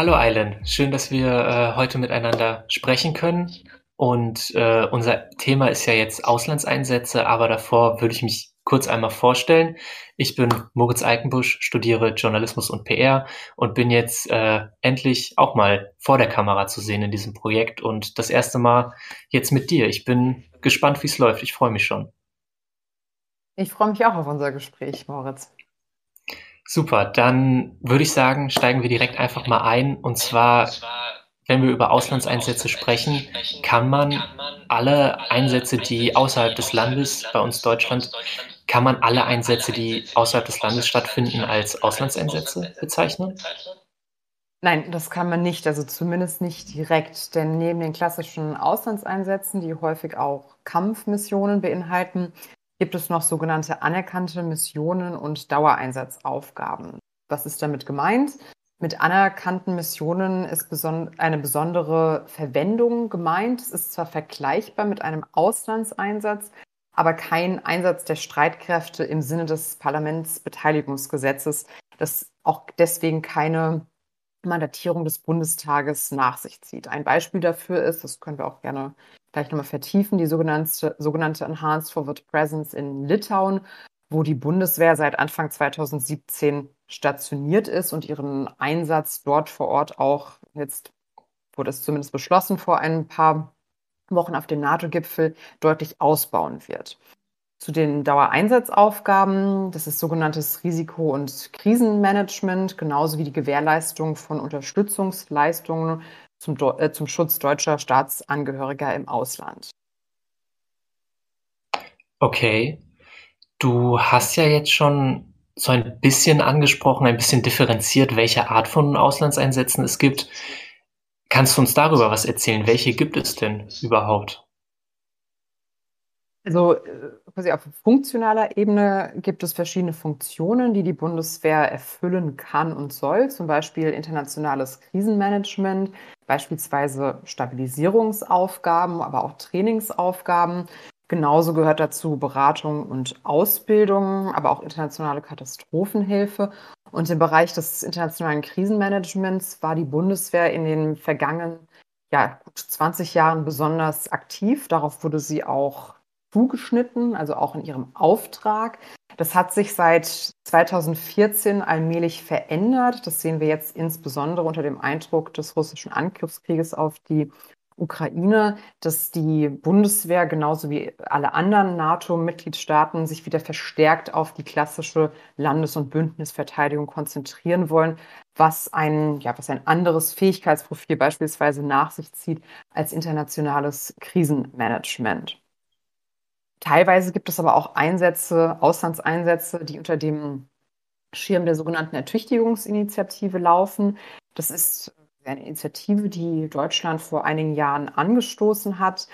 Hallo Eilen, schön, dass wir äh, heute miteinander sprechen können. Und äh, unser Thema ist ja jetzt Auslandseinsätze, aber davor würde ich mich kurz einmal vorstellen. Ich bin Moritz Eikenbusch, studiere Journalismus und PR und bin jetzt äh, endlich auch mal vor der Kamera zu sehen in diesem Projekt und das erste Mal jetzt mit dir. Ich bin gespannt, wie es läuft. Ich freue mich schon. Ich freue mich auch auf unser Gespräch, Moritz. Super, dann würde ich sagen, steigen wir direkt einfach mal ein. Und zwar, wenn wir über Auslandseinsätze sprechen, kann man alle Einsätze, die außerhalb des Landes, bei uns Deutschland, kann man alle Einsätze, die außerhalb des Landes stattfinden, als Auslandseinsätze bezeichnen? Nein, das kann man nicht, also zumindest nicht direkt, denn neben den klassischen Auslandseinsätzen, die häufig auch Kampfmissionen beinhalten, gibt es noch sogenannte anerkannte Missionen und Dauereinsatzaufgaben. Was ist damit gemeint? Mit anerkannten Missionen ist beson eine besondere Verwendung gemeint. Es ist zwar vergleichbar mit einem Auslandseinsatz, aber kein Einsatz der Streitkräfte im Sinne des Parlamentsbeteiligungsgesetzes, das auch deswegen keine Mandatierung des Bundestages nach sich zieht. Ein Beispiel dafür ist, das können wir auch gerne gleich nochmal vertiefen, die sogenannte, sogenannte Enhanced Forward Presence in Litauen, wo die Bundeswehr seit Anfang 2017 stationiert ist und ihren Einsatz dort vor Ort auch jetzt wurde es zumindest beschlossen vor ein paar Wochen auf dem NATO-Gipfel deutlich ausbauen wird. Zu den Dauereinsatzaufgaben, das ist sogenanntes Risiko- und Krisenmanagement, genauso wie die Gewährleistung von Unterstützungsleistungen zum, äh, zum Schutz deutscher Staatsangehöriger im Ausland. Okay. Du hast ja jetzt schon so ein bisschen angesprochen, ein bisschen differenziert, welche Art von Auslandseinsätzen es gibt. Kannst du uns darüber was erzählen? Welche gibt es denn überhaupt? Also äh, quasi auf funktionaler Ebene gibt es verschiedene Funktionen, die die Bundeswehr erfüllen kann und soll, zum Beispiel internationales Krisenmanagement, beispielsweise Stabilisierungsaufgaben, aber auch Trainingsaufgaben. Genauso gehört dazu Beratung und Ausbildung, aber auch internationale Katastrophenhilfe. Und im Bereich des internationalen Krisenmanagements war die Bundeswehr in den vergangenen ja, gut 20 Jahren besonders aktiv. Darauf wurde sie auch zugeschnitten, also auch in ihrem Auftrag. Das hat sich seit 2014 allmählich verändert. Das sehen wir jetzt insbesondere unter dem Eindruck des russischen Angriffskrieges auf die Ukraine, dass die Bundeswehr genauso wie alle anderen NATO-Mitgliedstaaten sich wieder verstärkt auf die klassische Landes- und Bündnisverteidigung konzentrieren wollen, was ein, ja, was ein anderes Fähigkeitsprofil beispielsweise nach sich zieht als internationales Krisenmanagement. Teilweise gibt es aber auch Einsätze, Auslandseinsätze, die unter dem Schirm der sogenannten Ertüchtigungsinitiative laufen. Das ist eine Initiative, die Deutschland vor einigen Jahren angestoßen hat.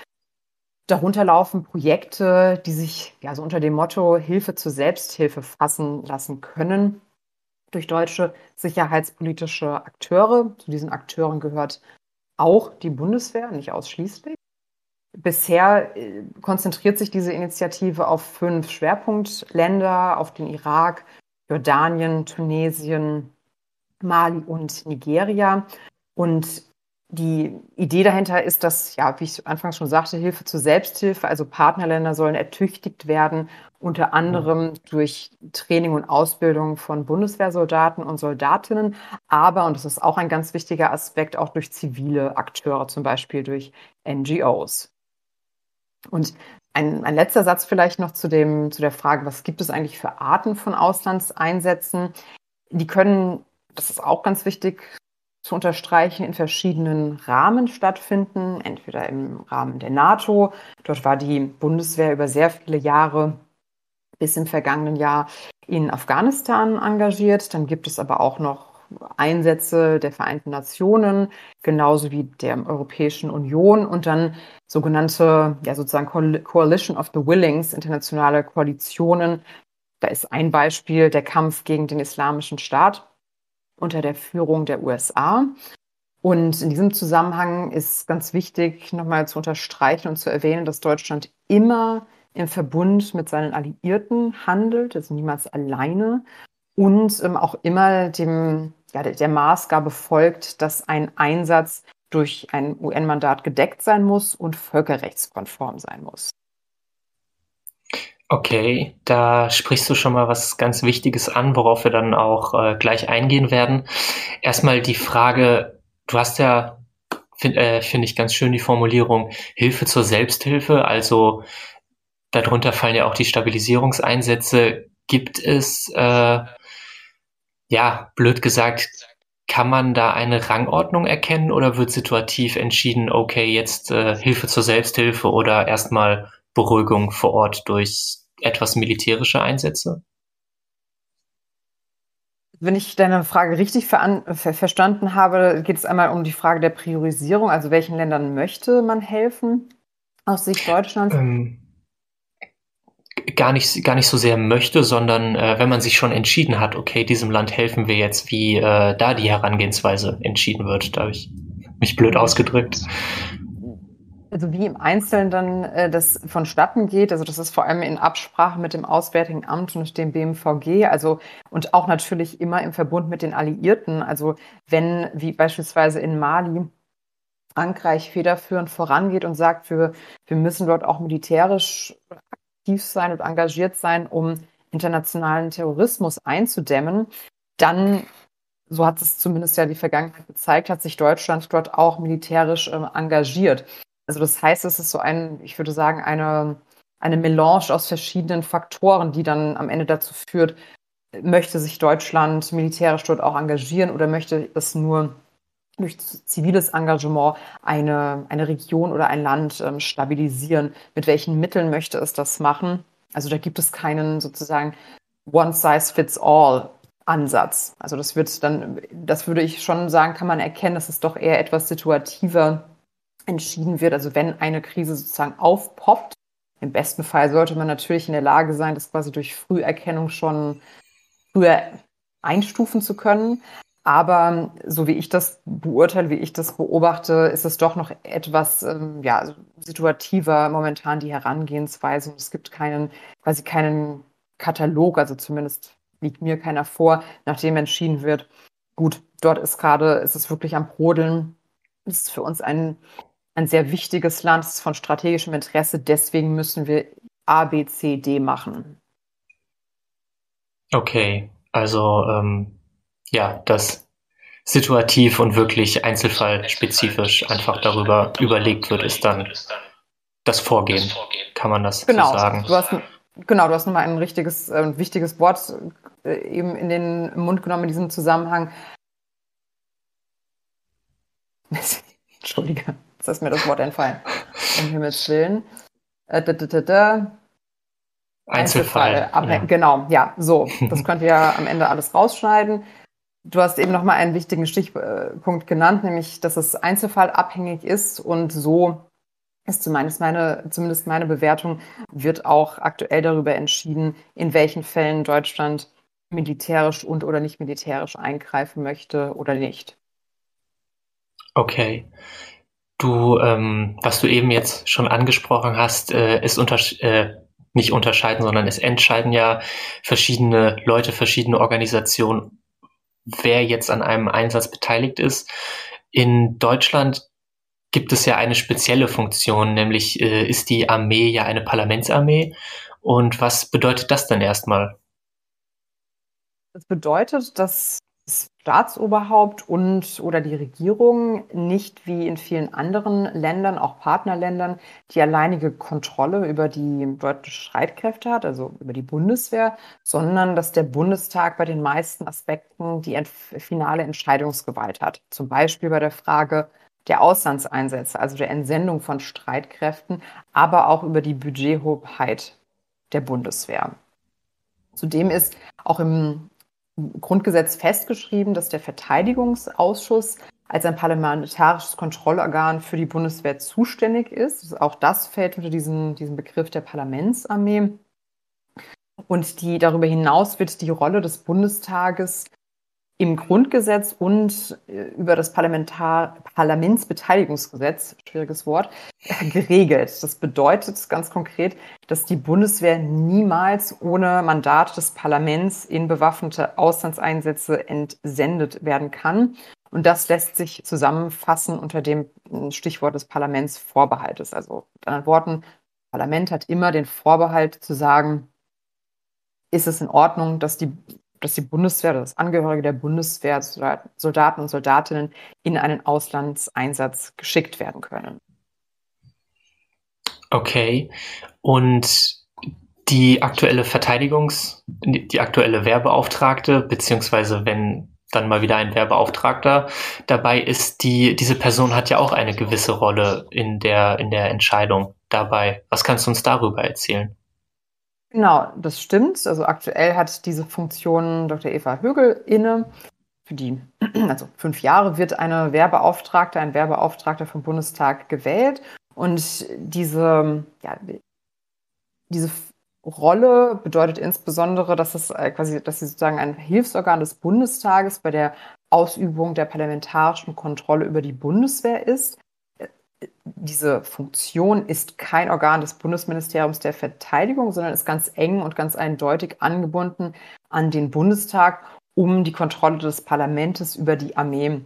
Darunter laufen Projekte, die sich ja so unter dem Motto Hilfe zur Selbsthilfe fassen lassen können durch deutsche sicherheitspolitische Akteure. Zu diesen Akteuren gehört auch die Bundeswehr, nicht ausschließlich. Bisher äh, konzentriert sich diese Initiative auf fünf Schwerpunktländer, auf den Irak, Jordanien, Tunesien, Mali und Nigeria. Und die Idee dahinter ist, dass, ja, wie ich anfangs schon sagte, Hilfe zur Selbsthilfe, also Partnerländer sollen ertüchtigt werden, unter anderem durch Training und Ausbildung von Bundeswehrsoldaten und Soldatinnen, aber, und das ist auch ein ganz wichtiger Aspekt, auch durch zivile Akteure, zum Beispiel durch NGOs. Und ein, ein letzter Satz vielleicht noch zu, dem, zu der Frage, was gibt es eigentlich für Arten von Auslandseinsätzen? Die können, das ist auch ganz wichtig zu unterstreichen, in verschiedenen Rahmen stattfinden. Entweder im Rahmen der NATO, dort war die Bundeswehr über sehr viele Jahre bis im vergangenen Jahr in Afghanistan engagiert. Dann gibt es aber auch noch Einsätze der Vereinten Nationen, genauso wie der Europäischen Union und dann sogenannte, ja sozusagen Coalition of the Willings, internationale Koalitionen. Da ist ein Beispiel der Kampf gegen den Islamischen Staat unter der Führung der USA. Und in diesem Zusammenhang ist ganz wichtig, nochmal zu unterstreichen und zu erwähnen, dass Deutschland immer im Verbund mit seinen Alliierten handelt, also niemals alleine und ähm, auch immer dem ja, der, Maßgabe folgt, dass ein Einsatz durch ein UN-Mandat gedeckt sein muss und völkerrechtskonform sein muss. Okay, da sprichst du schon mal was ganz Wichtiges an, worauf wir dann auch äh, gleich eingehen werden. Erstmal die Frage, du hast ja, finde äh, find ich ganz schön die Formulierung Hilfe zur Selbsthilfe, also darunter fallen ja auch die Stabilisierungseinsätze. Gibt es, äh, ja, blöd gesagt, kann man da eine Rangordnung erkennen oder wird situativ entschieden, okay, jetzt äh, Hilfe zur Selbsthilfe oder erstmal Beruhigung vor Ort durch etwas militärische Einsätze? Wenn ich deine Frage richtig ver ver verstanden habe, geht es einmal um die Frage der Priorisierung, also welchen Ländern möchte man helfen aus Sicht Deutschlands? Ähm, gar nicht, gar nicht so sehr möchte, sondern äh, wenn man sich schon entschieden hat, okay, diesem Land helfen wir jetzt, wie äh, da die Herangehensweise entschieden wird. Da habe ich mich blöd ausgedrückt also wie im Einzelnen dann äh, das vonstatten geht, also das ist vor allem in Absprache mit dem Auswärtigen Amt und dem BMVG, also und auch natürlich immer im Verbund mit den Alliierten. Also wenn, wie beispielsweise in Mali, Frankreich federführend vorangeht und sagt, wir, wir müssen dort auch militärisch aktiv sein und engagiert sein, um internationalen Terrorismus einzudämmen, dann so hat es zumindest ja die Vergangenheit gezeigt, hat sich Deutschland dort auch militärisch äh, engagiert. Also das heißt, es ist so ein, ich würde sagen, eine, eine Melange aus verschiedenen Faktoren, die dann am Ende dazu führt, möchte sich Deutschland militärisch dort auch engagieren oder möchte es nur durch ziviles Engagement eine, eine Region oder ein Land ähm, stabilisieren? Mit welchen Mitteln möchte es das machen? Also da gibt es keinen sozusagen One-Size-Fits-All-Ansatz. Also das wird dann, das würde ich schon sagen, kann man erkennen, dass es doch eher etwas situativer entschieden wird. Also wenn eine Krise sozusagen aufpoppt, im besten Fall sollte man natürlich in der Lage sein, das quasi durch Früherkennung schon früher einstufen zu können. Aber so wie ich das beurteile, wie ich das beobachte, ist es doch noch etwas ähm, ja, situativer momentan die Herangehensweise. Und es gibt keinen, quasi keinen Katalog, also zumindest liegt mir keiner vor, nachdem entschieden wird, gut, dort ist gerade, ist es wirklich am Brodeln. Es ist für uns ein ein sehr wichtiges Land, es ist von strategischem Interesse, deswegen müssen wir A, B, C, D machen. Okay, also ähm, ja, das situativ und wirklich einzelfallspezifisch einfach darüber überlegt wird, ist dann das Vorgehen, kann man das genau. so sagen. Du hast, genau, du hast nochmal ein richtiges, äh, wichtiges Wort äh, eben in den Mund genommen in diesem Zusammenhang. Entschuldige. Jetzt ist mir das Wort entfallen. Um Himmels Willen. Äh, da, da, da, Einzelfall. Einzelfall. Ja. Genau, ja, so. Das könnt ihr ja am Ende alles rausschneiden. Du hast eben nochmal einen wichtigen Stichpunkt genannt, nämlich, dass es einzelfallabhängig ist und so ist zumindest meine, zumindest meine Bewertung, wird auch aktuell darüber entschieden, in welchen Fällen Deutschland militärisch und oder nicht militärisch eingreifen möchte oder nicht. Okay. Du, ähm, was du eben jetzt schon angesprochen hast, äh, ist unter, äh, nicht unterscheiden, sondern es entscheiden ja verschiedene Leute, verschiedene Organisationen, wer jetzt an einem Einsatz beteiligt ist. In Deutschland gibt es ja eine spezielle Funktion, nämlich äh, ist die Armee ja eine Parlamentsarmee. Und was bedeutet das denn erstmal? Das bedeutet, dass das Staatsoberhaupt und oder die Regierung nicht wie in vielen anderen Ländern, auch Partnerländern, die alleinige Kontrolle über die deutschen Streitkräfte hat, also über die Bundeswehr, sondern dass der Bundestag bei den meisten Aspekten die finale Entscheidungsgewalt hat. Zum Beispiel bei der Frage der Auslandseinsätze, also der Entsendung von Streitkräften, aber auch über die Budgethoheit der Bundeswehr. Zudem ist auch im Grundgesetz festgeschrieben, dass der Verteidigungsausschuss als ein parlamentarisches Kontrollorgan für die Bundeswehr zuständig ist. Auch das fällt unter diesen, diesen Begriff der Parlamentsarmee. Und die, darüber hinaus wird die Rolle des Bundestages im Grundgesetz und äh, über das Parlamentar Parlamentsbeteiligungsgesetz, schwieriges Wort, geregelt. Das bedeutet ganz konkret, dass die Bundeswehr niemals ohne Mandat des Parlaments in bewaffnete Auslandseinsätze entsendet werden kann. Und das lässt sich zusammenfassen unter dem hm, Stichwort des Parlamentsvorbehaltes. Also mit anderen Worten, Parlament hat immer den Vorbehalt zu sagen, ist es in Ordnung, dass die dass die Bundeswehr oder das Angehörige der Bundeswehr, Soldaten und Soldatinnen in einen Auslandseinsatz geschickt werden können. Okay. Und die aktuelle Verteidigungs-, die aktuelle Wehrbeauftragte, beziehungsweise wenn dann mal wieder ein Wehrbeauftragter dabei ist, die, diese Person hat ja auch eine gewisse Rolle in der, in der Entscheidung dabei. Was kannst du uns darüber erzählen? Genau, das stimmt. Also aktuell hat diese Funktion Dr. Eva Högel inne. Für die, also fünf Jahre wird eine Werbeauftragte, ein Werbeauftragter vom Bundestag gewählt. Und diese, ja, diese Rolle bedeutet insbesondere, dass es äh, quasi, dass sie sozusagen ein Hilfsorgan des Bundestages bei der Ausübung der parlamentarischen Kontrolle über die Bundeswehr ist diese Funktion ist kein Organ des Bundesministeriums der Verteidigung, sondern ist ganz eng und ganz eindeutig angebunden an den Bundestag, um die Kontrolle des Parlaments über die Armee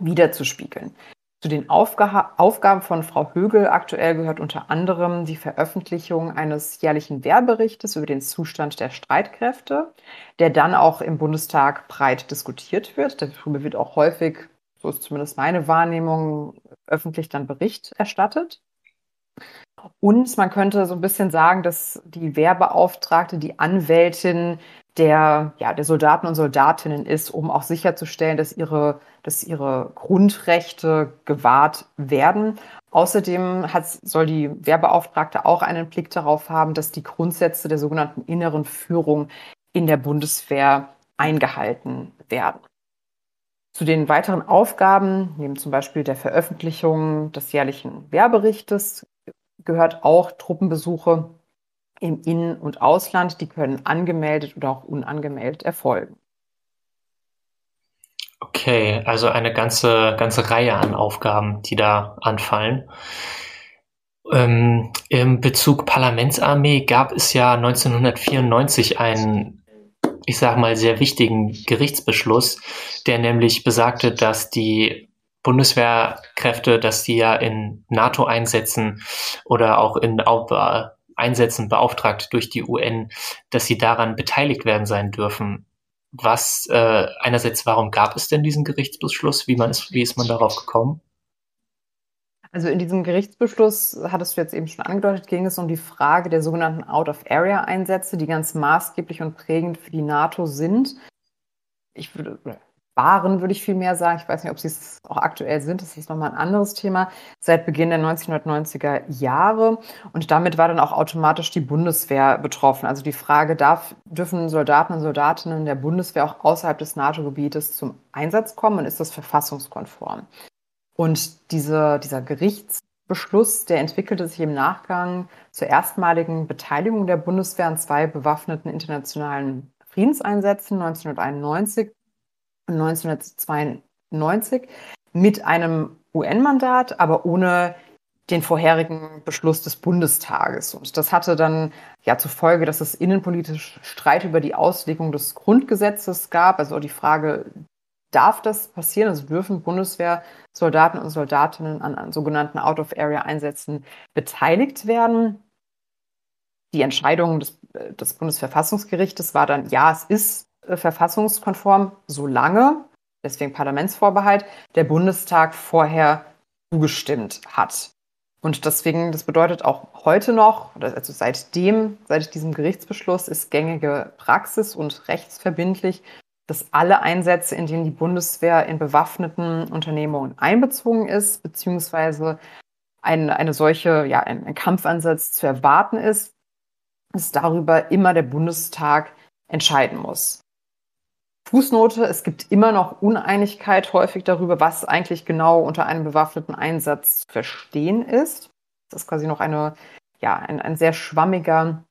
wiederzuspiegeln. Zu den Aufga Aufgaben von Frau Högel aktuell gehört unter anderem die Veröffentlichung eines jährlichen Wehrberichtes über den Zustand der Streitkräfte, der dann auch im Bundestag breit diskutiert wird. Darüber wird auch häufig so ist zumindest meine Wahrnehmung, öffentlich dann Bericht erstattet. Und man könnte so ein bisschen sagen, dass die Wehrbeauftragte die Anwältin der, ja, der Soldaten und Soldatinnen ist, um auch sicherzustellen, dass ihre, dass ihre Grundrechte gewahrt werden. Außerdem hat, soll die Wehrbeauftragte auch einen Blick darauf haben, dass die Grundsätze der sogenannten inneren Führung in der Bundeswehr eingehalten werden. Zu den weiteren Aufgaben, neben zum Beispiel der Veröffentlichung des jährlichen Wehrberichtes, gehört auch Truppenbesuche im In- und Ausland. Die können angemeldet oder auch unangemeldet erfolgen. Okay, also eine ganze, ganze Reihe an Aufgaben, die da anfallen. Ähm, Im Bezug Parlamentsarmee gab es ja 1994 einen ich sage mal, sehr wichtigen Gerichtsbeschluss, der nämlich besagte, dass die Bundeswehrkräfte, dass die ja in NATO-Einsätzen oder auch in Einsätzen beauftragt durch die UN, dass sie daran beteiligt werden sein dürfen. Was äh, einerseits, warum gab es denn diesen Gerichtsbeschluss? Wie man ist, wie ist man darauf gekommen? Also in diesem Gerichtsbeschluss, hattest du jetzt eben schon angedeutet, ging es um die Frage der sogenannten Out-of-Area-Einsätze, die ganz maßgeblich und prägend für die NATO sind. Ich würde, waren, würde ich viel mehr sagen. Ich weiß nicht, ob sie es auch aktuell sind. Das ist nochmal ein anderes Thema. Seit Beginn der 1990er Jahre. Und damit war dann auch automatisch die Bundeswehr betroffen. Also die Frage, darf, dürfen Soldaten und Soldatinnen der Bundeswehr auch außerhalb des NATO-Gebietes zum Einsatz kommen und ist das verfassungskonform? Und diese, dieser Gerichtsbeschluss, der entwickelte sich im Nachgang zur erstmaligen Beteiligung der Bundeswehr an zwei bewaffneten internationalen Friedenseinsätzen 1991 und 1992 mit einem UN-Mandat, aber ohne den vorherigen Beschluss des Bundestages. Und das hatte dann ja zur Folge, dass es innenpolitisch Streit über die Auslegung des Grundgesetzes gab, also die Frage, darf das passieren? Also dürfen Bundeswehrsoldaten und Soldatinnen an, an sogenannten Out-of-Area-Einsätzen beteiligt werden? Die Entscheidung des, äh, des Bundesverfassungsgerichtes war dann, ja, es ist äh, verfassungskonform, solange, deswegen Parlamentsvorbehalt, der Bundestag vorher zugestimmt hat. Und deswegen, das bedeutet auch heute noch, also seitdem, seit diesem Gerichtsbeschluss ist gängige Praxis und rechtsverbindlich, dass alle Einsätze, in denen die Bundeswehr in bewaffneten Unternehmungen einbezogen ist, beziehungsweise ein, eine solche, ja, ein, ein Kampfansatz zu erwarten ist, dass darüber immer der Bundestag entscheiden muss. Fußnote, es gibt immer noch Uneinigkeit häufig darüber, was eigentlich genau unter einem bewaffneten Einsatz zu verstehen ist. Das ist quasi noch eine, ja, ein, ein sehr schwammiger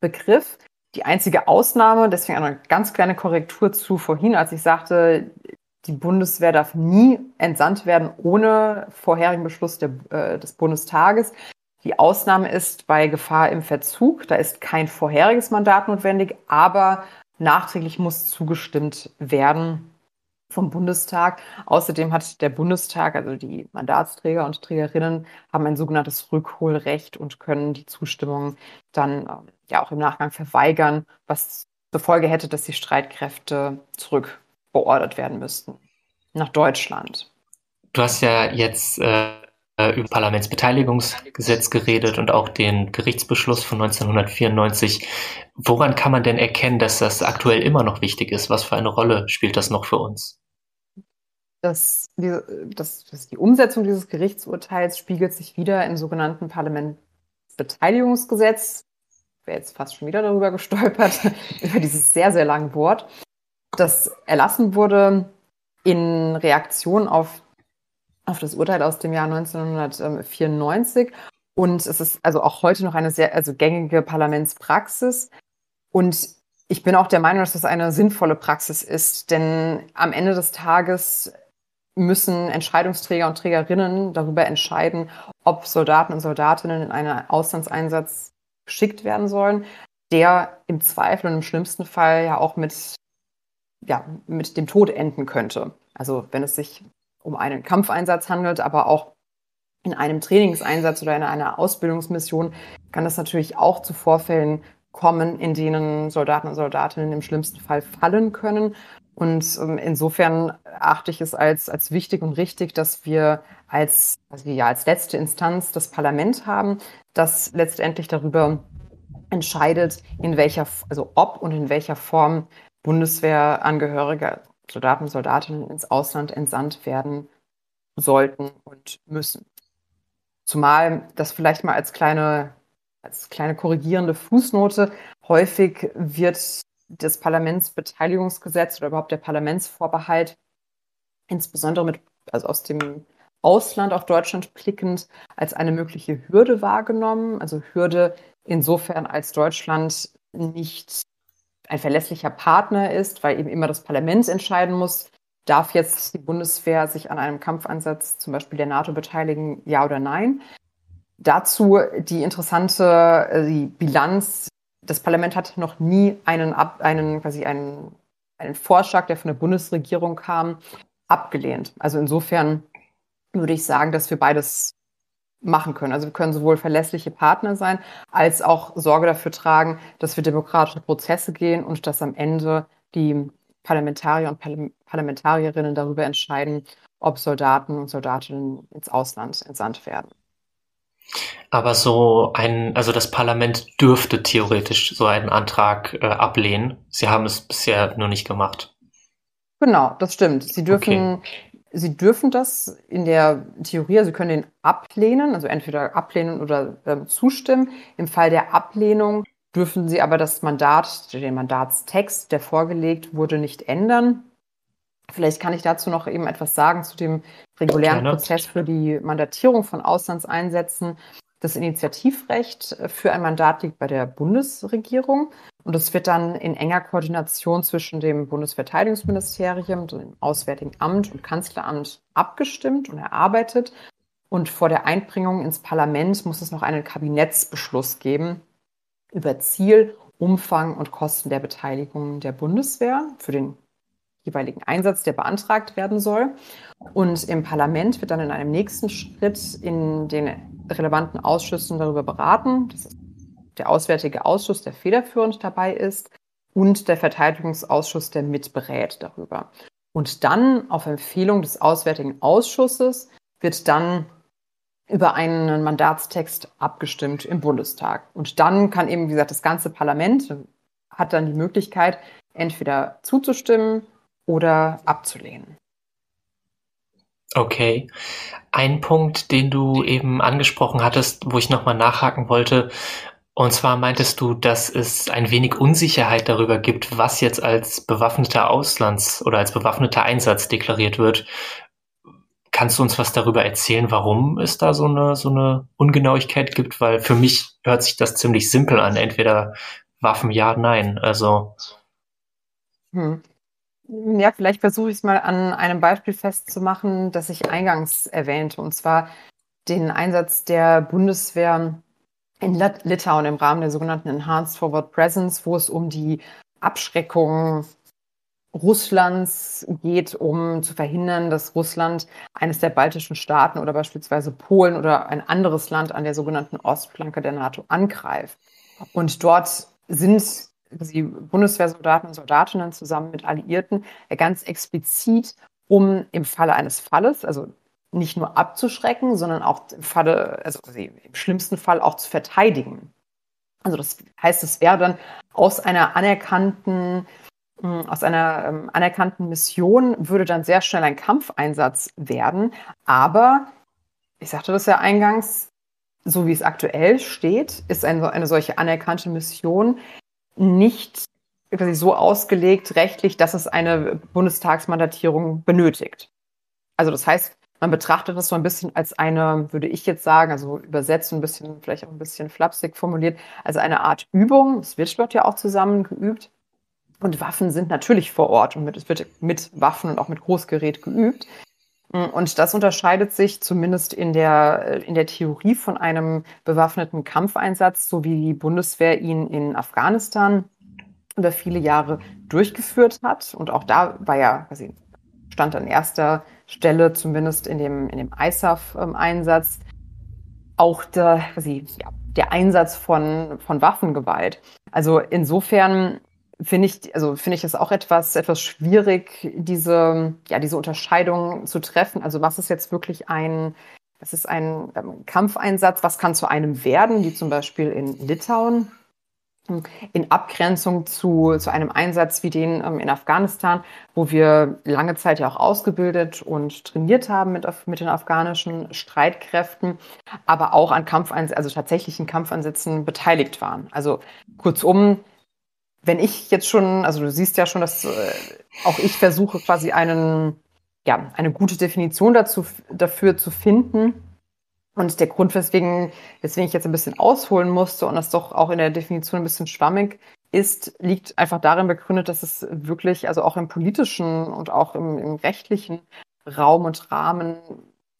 Begriff. Die einzige Ausnahme, deswegen eine ganz kleine Korrektur zu vorhin, als ich sagte, die Bundeswehr darf nie entsandt werden ohne vorherigen Beschluss der, äh, des Bundestages. Die Ausnahme ist bei Gefahr im Verzug. Da ist kein vorheriges Mandat notwendig, aber nachträglich muss zugestimmt werden vom Bundestag. Außerdem hat der Bundestag, also die Mandatsträger und Trägerinnen, haben ein sogenanntes Rückholrecht und können die Zustimmung dann äh, ja auch im Nachgang verweigern, was zur Folge hätte, dass die Streitkräfte zurückbeordert werden müssten nach Deutschland. Du hast ja jetzt äh, über Parlamentsbeteiligungsgesetz geredet und auch den Gerichtsbeschluss von 1994. Woran kann man denn erkennen, dass das aktuell immer noch wichtig ist? Was für eine Rolle spielt das noch für uns? Das, die, das, das, die Umsetzung dieses Gerichtsurteils spiegelt sich wieder im sogenannten Parlamentsbeteiligungsgesetz. Ich wäre jetzt fast schon wieder darüber gestolpert, über dieses sehr, sehr lange Wort, das erlassen wurde in Reaktion auf auf das Urteil aus dem Jahr 1994. Und es ist also auch heute noch eine sehr also gängige Parlamentspraxis. Und ich bin auch der Meinung, dass das eine sinnvolle Praxis ist, denn am Ende des Tages müssen Entscheidungsträger und Trägerinnen darüber entscheiden, ob Soldaten und Soldatinnen in einen Auslandseinsatz geschickt werden sollen, der im Zweifel und im schlimmsten Fall ja auch mit, ja, mit dem Tod enden könnte. Also wenn es sich um einen Kampfeinsatz handelt, aber auch in einem Trainingseinsatz oder in einer Ausbildungsmission kann es natürlich auch zu Vorfällen kommen, in denen Soldaten und Soldatinnen im schlimmsten Fall fallen können. Und ähm, insofern achte ich es als, als wichtig und richtig, dass wir als, also ja, als letzte Instanz das Parlament haben, das letztendlich darüber entscheidet, in welcher, also ob und in welcher Form Bundeswehrangehörige Soldaten Soldatinnen ins Ausland entsandt werden sollten und müssen. Zumal das vielleicht mal als kleine, als kleine korrigierende Fußnote häufig wird das Parlamentsbeteiligungsgesetz oder überhaupt der Parlamentsvorbehalt insbesondere mit, also aus dem Ausland auf Deutschland blickend, als eine mögliche Hürde wahrgenommen. Also Hürde insofern, als Deutschland nicht ein verlässlicher Partner ist, weil eben immer das Parlament entscheiden muss, darf jetzt die Bundeswehr sich an einem Kampfansatz zum Beispiel der NATO beteiligen, ja oder nein. Dazu die interessante äh, die Bilanz. Das Parlament hat noch nie einen, einen, quasi einen, einen Vorschlag, der von der Bundesregierung kam, abgelehnt. Also insofern würde ich sagen, dass wir beides machen können. Also wir können sowohl verlässliche Partner sein, als auch Sorge dafür tragen, dass wir demokratische Prozesse gehen und dass am Ende die Parlamentarier und Parlamentarierinnen darüber entscheiden, ob Soldaten und Soldatinnen ins Ausland entsandt werden. Aber so ein, also das Parlament dürfte theoretisch so einen Antrag äh, ablehnen. Sie haben es bisher nur nicht gemacht. Genau, das stimmt. Sie dürfen okay. Sie dürfen das in der Theorie, also Sie können den ablehnen, also entweder ablehnen oder äh, zustimmen. Im Fall der Ablehnung dürfen Sie aber das Mandat, den Mandatstext, der vorgelegt wurde, nicht ändern. Vielleicht kann ich dazu noch eben etwas sagen zu dem regulären Gerne. Prozess für die Mandatierung von Auslandseinsätzen. Das Initiativrecht für ein Mandat liegt bei der Bundesregierung und es wird dann in enger Koordination zwischen dem Bundesverteidigungsministerium, dem Auswärtigen Amt und Kanzleramt abgestimmt und erarbeitet. Und vor der Einbringung ins Parlament muss es noch einen Kabinettsbeschluss geben über Ziel, Umfang und Kosten der Beteiligung der Bundeswehr für den jeweiligen Einsatz, der beantragt werden soll. Und im Parlament wird dann in einem nächsten Schritt in den relevanten Ausschüssen darüber beraten. Das ist der Auswärtige Ausschuss, der federführend dabei ist, und der Verteidigungsausschuss, der mitberät darüber. Und dann auf Empfehlung des Auswärtigen Ausschusses wird dann über einen Mandatstext abgestimmt im Bundestag. Und dann kann eben, wie gesagt, das ganze Parlament hat dann die Möglichkeit, entweder zuzustimmen oder abzulehnen. Okay. Ein Punkt, den du eben angesprochen hattest, wo ich nochmal nachhaken wollte, und zwar meintest du, dass es ein wenig Unsicherheit darüber gibt, was jetzt als bewaffneter Auslands- oder als bewaffneter Einsatz deklariert wird. Kannst du uns was darüber erzählen, warum es da so eine, so eine Ungenauigkeit gibt? Weil für mich hört sich das ziemlich simpel an. Entweder Waffen ja, nein. Also. Hm. Ja, vielleicht versuche ich es mal an einem Beispiel festzumachen, das ich eingangs erwähnte, und zwar den Einsatz der Bundeswehr in Litauen im Rahmen der sogenannten Enhanced Forward Presence, wo es um die Abschreckung Russlands geht, um zu verhindern, dass Russland eines der baltischen Staaten oder beispielsweise Polen oder ein anderes Land an der sogenannten Ostflanke der NATO angreift. Und dort sind die Bundeswehrsoldaten und Soldatinnen zusammen mit Alliierten ganz explizit, um im Falle eines Falles, also nicht nur abzuschrecken, sondern auch im Falle, also im schlimmsten Fall auch zu verteidigen. Also das heißt, es wäre dann aus einer anerkannten hm, aus einer ähm, anerkannten Mission würde dann sehr schnell ein Kampfeinsatz werden. Aber, ich sagte das ja eingangs, so wie es aktuell steht, ist eine, eine solche anerkannte Mission nicht so ausgelegt rechtlich, dass es eine Bundestagsmandatierung benötigt. Also das heißt, man betrachtet das so ein bisschen als eine, würde ich jetzt sagen, also übersetzt ein bisschen, vielleicht auch ein bisschen flapsig formuliert, also eine Art Übung. Es wird dort ja auch zusammen geübt. Und Waffen sind natürlich vor Ort und es wird mit Waffen und auch mit Großgerät geübt. Und das unterscheidet sich zumindest in der, in der Theorie von einem bewaffneten Kampfeinsatz, so wie die Bundeswehr ihn in Afghanistan über viele Jahre durchgeführt hat. Und auch da war ja, stand an erster Stelle, zumindest in dem, in dem ISAF-Einsatz, auch der, quasi, ja, der Einsatz von, von Waffengewalt. Also insofern finde ich, also finde ich es auch etwas, etwas schwierig, diese, ja, diese Unterscheidung zu treffen. Also was ist jetzt wirklich ein, das ist ein ähm, Kampfeinsatz, was kann zu einem werden, wie zum Beispiel in Litauen, in Abgrenzung zu, zu einem Einsatz wie den ähm, in Afghanistan, wo wir lange Zeit ja auch ausgebildet und trainiert haben mit, mit den afghanischen Streitkräften, aber auch an Kampfeinsätzen, also tatsächlichen Kampfeinsätzen beteiligt waren. Also kurzum, wenn ich jetzt schon, also du siehst ja schon, dass äh, auch ich versuche quasi einen, ja, eine gute Definition dazu, dafür zu finden. Und der Grund, weswegen, weswegen ich jetzt ein bisschen ausholen musste und das doch auch in der Definition ein bisschen schwammig ist, liegt einfach darin begründet, dass es wirklich, also auch im politischen und auch im, im rechtlichen Raum und Rahmen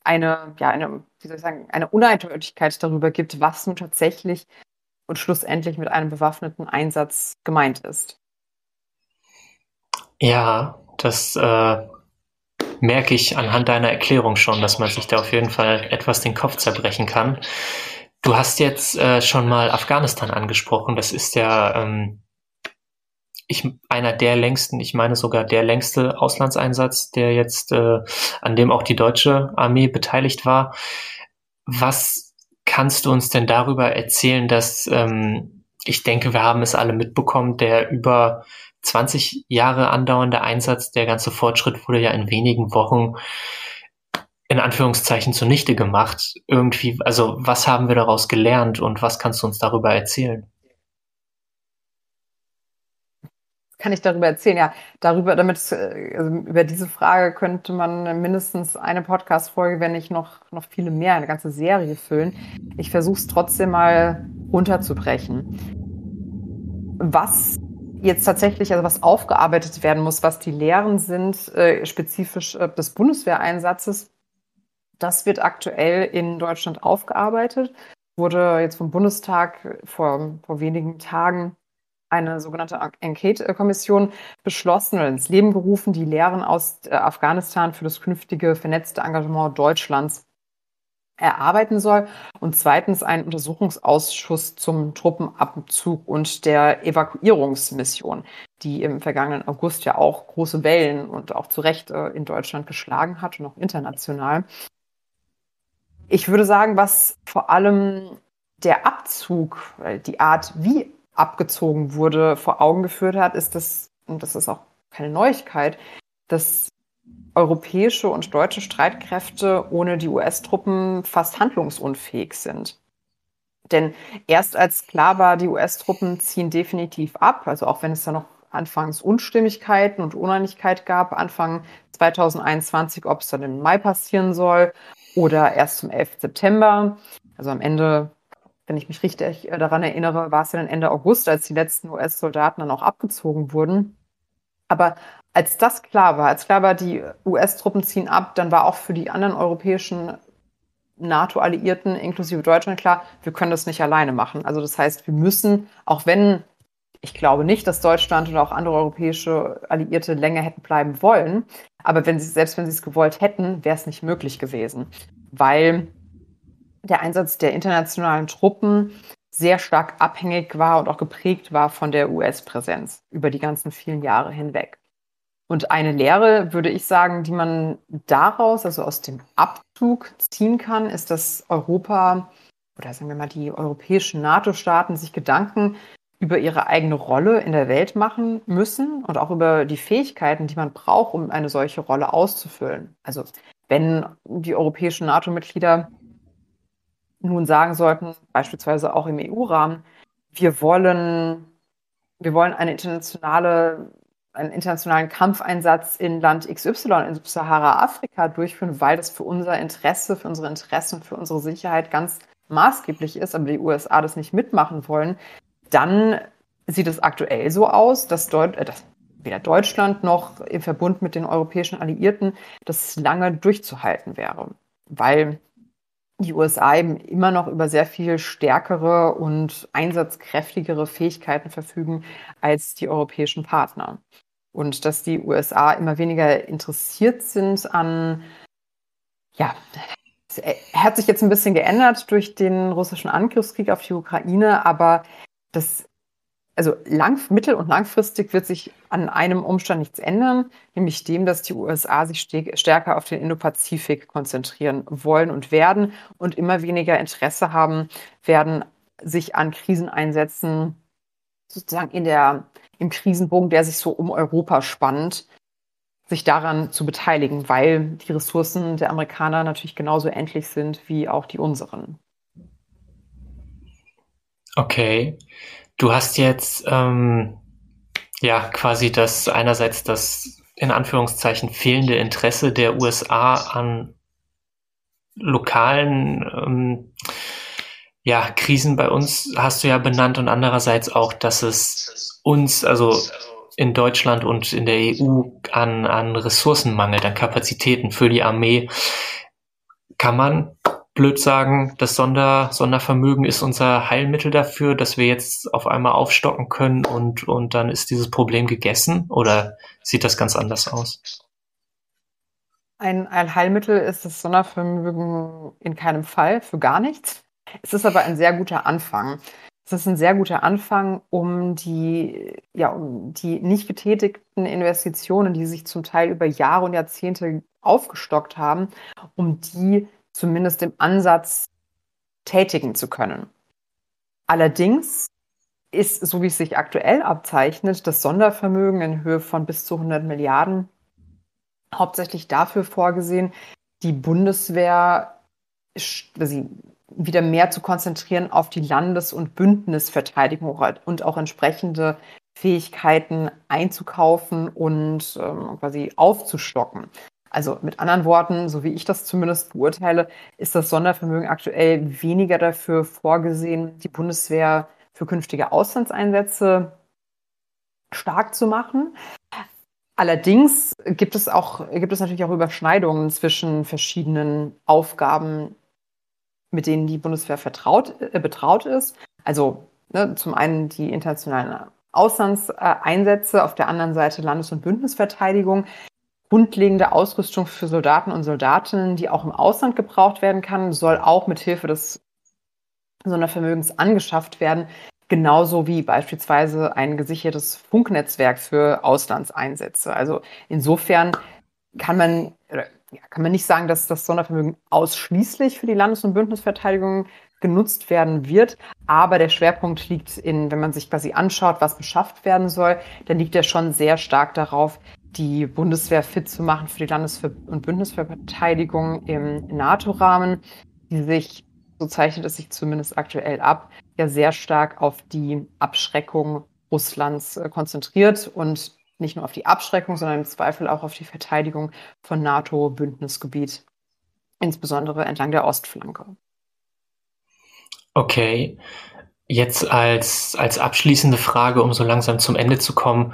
eine, ja, eine, wie soll ich sagen, eine Uneindeutigkeit darüber gibt, was nun tatsächlich und schlussendlich mit einem bewaffneten Einsatz gemeint ist. Ja, das äh, merke ich anhand deiner Erklärung schon, dass man sich da auf jeden Fall etwas den Kopf zerbrechen kann. Du hast jetzt äh, schon mal Afghanistan angesprochen. Das ist ja ähm, ich, einer der längsten, ich meine sogar der längste Auslandseinsatz, der jetzt, äh, an dem auch die deutsche Armee beteiligt war. Was kannst du uns denn darüber erzählen, dass ähm, ich denke, wir haben es alle mitbekommen, der über 20 Jahre andauernde Einsatz, der ganze Fortschritt wurde ja in wenigen Wochen in Anführungszeichen zunichte gemacht. Irgendwie, also was haben wir daraus gelernt und was kannst du uns darüber erzählen? kann ich darüber erzählen? Ja, darüber, damit, äh, also über diese Frage könnte man mindestens eine Podcast-Folge, wenn nicht noch, noch viele mehr, eine ganze Serie füllen. Ich versuche es trotzdem mal runterzubrechen. Was jetzt tatsächlich, also was aufgearbeitet werden muss, was die Lehren sind, äh, spezifisch äh, des Bundeswehreinsatzes, das wird aktuell in Deutschland aufgearbeitet. Wurde jetzt vom Bundestag vor, vor wenigen Tagen eine sogenannte Enquete-Kommission beschlossen oder ins Leben gerufen, die Lehren aus äh, Afghanistan für das künftige vernetzte Engagement Deutschlands erarbeiten soll und zweitens einen Untersuchungsausschuss zum Truppenabzug und der Evakuierungsmission, die im vergangenen August ja auch große Wellen und auch zu Recht äh, in Deutschland geschlagen hat und auch international. Ich würde sagen, was vor allem der Abzug, die Art, wie abgezogen wurde, vor Augen geführt hat, ist das, und das ist auch keine Neuigkeit, dass europäische und deutsche Streitkräfte ohne die US-Truppen fast handlungsunfähig sind. Denn erst als klar war, die US-Truppen ziehen definitiv ab, also auch wenn es da noch anfangs Unstimmigkeiten und Uneinigkeit gab, Anfang 2021, ob es dann im Mai passieren soll oder erst zum 11. September. Also am Ende wenn ich mich richtig daran erinnere, war es ja dann Ende August, als die letzten US-Soldaten dann auch abgezogen wurden. Aber als das klar war, als klar war, die US-Truppen ziehen ab, dann war auch für die anderen europäischen NATO-Alliierten inklusive Deutschland klar, wir können das nicht alleine machen. Also das heißt, wir müssen, auch wenn ich glaube nicht, dass Deutschland oder auch andere europäische Alliierte länger hätten bleiben wollen, aber wenn sie, selbst wenn sie es gewollt hätten, wäre es nicht möglich gewesen, weil der Einsatz der internationalen Truppen sehr stark abhängig war und auch geprägt war von der US-Präsenz über die ganzen vielen Jahre hinweg. Und eine Lehre, würde ich sagen, die man daraus, also aus dem Abzug ziehen kann, ist, dass Europa oder sagen wir mal die europäischen NATO-Staaten sich Gedanken über ihre eigene Rolle in der Welt machen müssen und auch über die Fähigkeiten, die man braucht, um eine solche Rolle auszufüllen. Also wenn die europäischen NATO-Mitglieder nun sagen sollten, beispielsweise auch im EU-Rahmen, wir wollen, wir wollen eine internationale, einen internationalen Kampfeinsatz in Land XY in Sahara-Afrika durchführen, weil das für unser Interesse, für unsere Interessen, für unsere Sicherheit ganz maßgeblich ist, aber die USA das nicht mitmachen wollen, dann sieht es aktuell so aus, dass, Deut äh, dass weder Deutschland noch im Verbund mit den europäischen Alliierten das lange durchzuhalten wäre, weil die USA eben immer noch über sehr viel stärkere und einsatzkräftigere Fähigkeiten verfügen als die europäischen Partner. Und dass die USA immer weniger interessiert sind an, ja, es hat sich jetzt ein bisschen geändert durch den russischen Angriffskrieg auf die Ukraine, aber das also lang, mittel- und langfristig wird sich an einem Umstand nichts ändern, nämlich dem, dass die USA sich stärker auf den Indo-Pazifik konzentrieren wollen und werden und immer weniger Interesse haben werden, sich an Kriseneinsätzen sozusagen in der, im Krisenbogen, der sich so um Europa spannt, sich daran zu beteiligen, weil die Ressourcen der Amerikaner natürlich genauso endlich sind wie auch die unseren. Okay. Du hast jetzt ähm, ja quasi das einerseits das in Anführungszeichen fehlende Interesse der USA an lokalen ähm, ja, Krisen bei uns hast du ja benannt und andererseits auch, dass es uns, also in Deutschland und in der EU an, an Ressourcen mangelt, an Kapazitäten für die Armee. Kann man blöd sagen, das Sonder, Sondervermögen ist unser Heilmittel dafür, dass wir jetzt auf einmal aufstocken können und, und dann ist dieses Problem gegessen? Oder sieht das ganz anders aus? Ein, ein Heilmittel ist das Sondervermögen in keinem Fall, für gar nichts. Es ist aber ein sehr guter Anfang. Es ist ein sehr guter Anfang, um die, ja, um die nicht getätigten Investitionen, die sich zum Teil über Jahre und Jahrzehnte aufgestockt haben, um die zumindest im Ansatz tätigen zu können. Allerdings ist, so wie es sich aktuell abzeichnet, das Sondervermögen in Höhe von bis zu 100 Milliarden hauptsächlich dafür vorgesehen, die Bundeswehr wieder mehr zu konzentrieren auf die Landes- und Bündnisverteidigung und auch entsprechende Fähigkeiten einzukaufen und ähm, quasi aufzustocken. Also mit anderen Worten, so wie ich das zumindest beurteile, ist das Sondervermögen aktuell weniger dafür vorgesehen, die Bundeswehr für künftige Auslandseinsätze stark zu machen. Allerdings gibt es auch, gibt es natürlich auch Überschneidungen zwischen verschiedenen Aufgaben, mit denen die Bundeswehr vertraut, äh, betraut ist. Also ne, zum einen die internationalen Auslandseinsätze, auf der anderen Seite Landes- und Bündnisverteidigung grundlegende Ausrüstung für Soldaten und Soldatinnen, die auch im Ausland gebraucht werden kann, soll auch mit Hilfe des Sondervermögens angeschafft werden, genauso wie beispielsweise ein gesichertes Funknetzwerk für Auslandseinsätze. Also insofern kann man, ja, kann man nicht sagen, dass das Sondervermögen ausschließlich für die Landes- und Bündnisverteidigung genutzt werden wird. Aber der Schwerpunkt liegt in, wenn man sich quasi anschaut, was beschafft werden soll, dann liegt er schon sehr stark darauf, die Bundeswehr fit zu machen für die Landes- und Bündnisverteidigung im NATO-Rahmen, die sich, so zeichnet es sich zumindest aktuell ab, ja sehr stark auf die Abschreckung Russlands äh, konzentriert und nicht nur auf die Abschreckung, sondern im Zweifel auch auf die Verteidigung von NATO-Bündnisgebiet, insbesondere entlang der Ostflanke. Okay. Jetzt als, als abschließende Frage, um so langsam zum Ende zu kommen,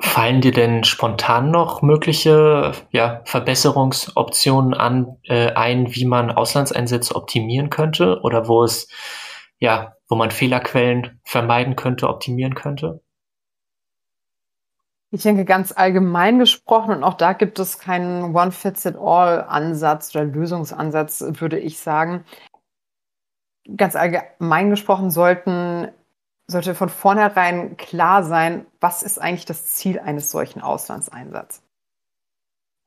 fallen dir denn spontan noch mögliche ja, Verbesserungsoptionen an, äh, ein, wie man Auslandseinsätze optimieren könnte oder wo es, ja, wo man Fehlerquellen vermeiden könnte, optimieren könnte? Ich denke ganz allgemein gesprochen und auch da gibt es keinen One-Fits-it-all-Ansatz oder Lösungsansatz, würde ich sagen. Ganz allgemein gesprochen sollten, sollte von vornherein klar sein, was ist eigentlich das Ziel eines solchen Auslandseinsatzes.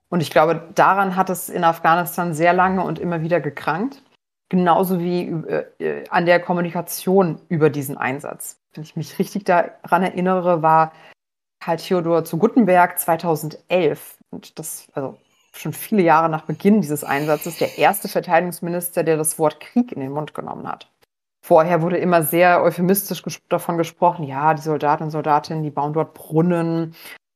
Und ich glaube, daran hat es in Afghanistan sehr lange und immer wieder gekrankt. Genauso wie äh, an der Kommunikation über diesen Einsatz. Wenn ich mich richtig daran erinnere, war Karl Theodor zu Guttenberg 2011, und das, also schon viele Jahre nach Beginn dieses Einsatzes, der erste Verteidigungsminister, der das Wort Krieg in den Mund genommen hat. Vorher wurde immer sehr euphemistisch davon gesprochen, ja, die Soldaten und Soldatinnen, die bauen dort Brunnen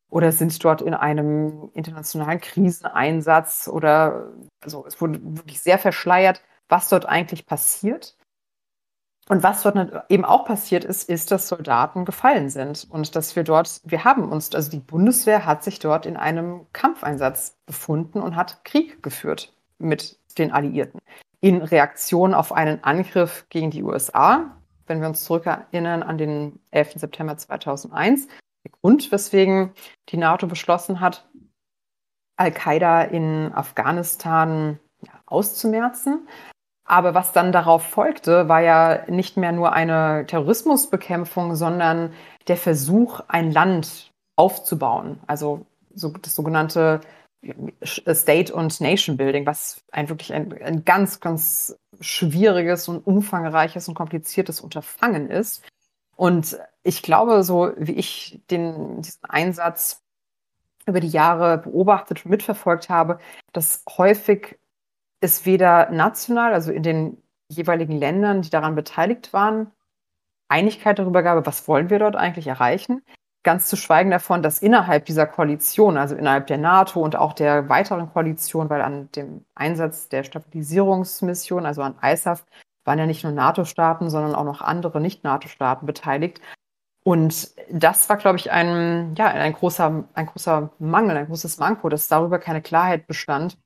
oder sind dort in einem internationalen Kriseneinsatz oder also es wurde wirklich sehr verschleiert, was dort eigentlich passiert. Und was dort eben auch passiert ist, ist, dass Soldaten gefallen sind und dass wir dort, wir haben uns, also die Bundeswehr hat sich dort in einem Kampfeinsatz befunden und hat Krieg geführt mit den Alliierten in Reaktion auf einen Angriff gegen die USA. Wenn wir uns zurückerinnern an den 11. September 2001, der Grund, weswegen die NATO beschlossen hat, Al-Qaida in Afghanistan auszumerzen. Aber was dann darauf folgte, war ja nicht mehr nur eine Terrorismusbekämpfung, sondern der Versuch, ein Land aufzubauen. Also so, das sogenannte State und Nation Building, was ein wirklich ein, ein ganz, ganz schwieriges und umfangreiches und kompliziertes Unterfangen ist. Und ich glaube, so wie ich den, diesen Einsatz über die Jahre beobachtet und mitverfolgt habe, dass häufig es weder national, also in den jeweiligen Ländern, die daran beteiligt waren, Einigkeit darüber gab, was wollen wir dort eigentlich erreichen. Ganz zu schweigen davon, dass innerhalb dieser Koalition, also innerhalb der NATO und auch der weiteren Koalition, weil an dem Einsatz der Stabilisierungsmission, also an ISAF, waren ja nicht nur NATO-Staaten, sondern auch noch andere Nicht-NATO-Staaten beteiligt. Und das war, glaube ich, ein, ja, ein großer, ein großer Mangel, ein großes Manko, dass darüber keine Klarheit bestand,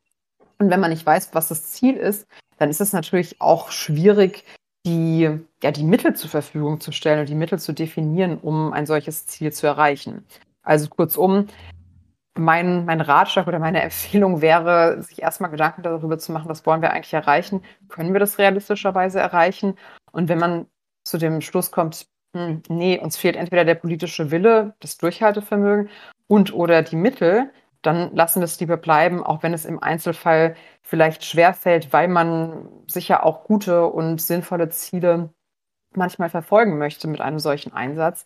und wenn man nicht weiß, was das Ziel ist, dann ist es natürlich auch schwierig, die, ja, die Mittel zur Verfügung zu stellen und die Mittel zu definieren, um ein solches Ziel zu erreichen. Also kurzum, mein, mein Ratschlag oder meine Empfehlung wäre, sich erstmal Gedanken darüber zu machen, was wollen wir eigentlich erreichen? Können wir das realistischerweise erreichen? Und wenn man zu dem Schluss kommt, hm, nee, uns fehlt entweder der politische Wille, das Durchhaltevermögen und oder die Mittel, dann lassen wir es lieber bleiben, auch wenn es im Einzelfall vielleicht schwerfällt, weil man sicher auch gute und sinnvolle Ziele manchmal verfolgen möchte mit einem solchen Einsatz.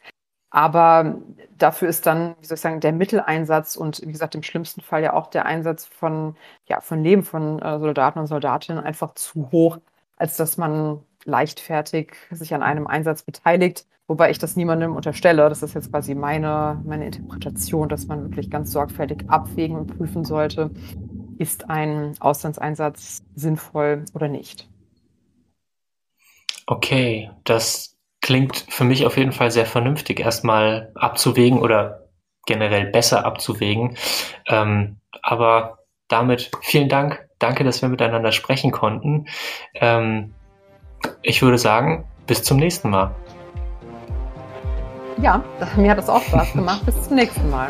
Aber dafür ist dann, wie soll ich sagen, der Mitteleinsatz und wie gesagt, im schlimmsten Fall ja auch der Einsatz von, ja, von Leben von äh, Soldaten und Soldatinnen einfach zu hoch, als dass man leichtfertig sich an einem Einsatz beteiligt Wobei ich das niemandem unterstelle. Das ist jetzt quasi meine, meine Interpretation, dass man wirklich ganz sorgfältig abwägen und prüfen sollte, ist ein Auslandseinsatz sinnvoll oder nicht. Okay, das klingt für mich auf jeden Fall sehr vernünftig, erstmal abzuwägen oder generell besser abzuwägen. Ähm, aber damit vielen Dank. Danke, dass wir miteinander sprechen konnten. Ähm, ich würde sagen, bis zum nächsten Mal. Ja, mir hat das auch Spaß gemacht. Bis zum nächsten Mal.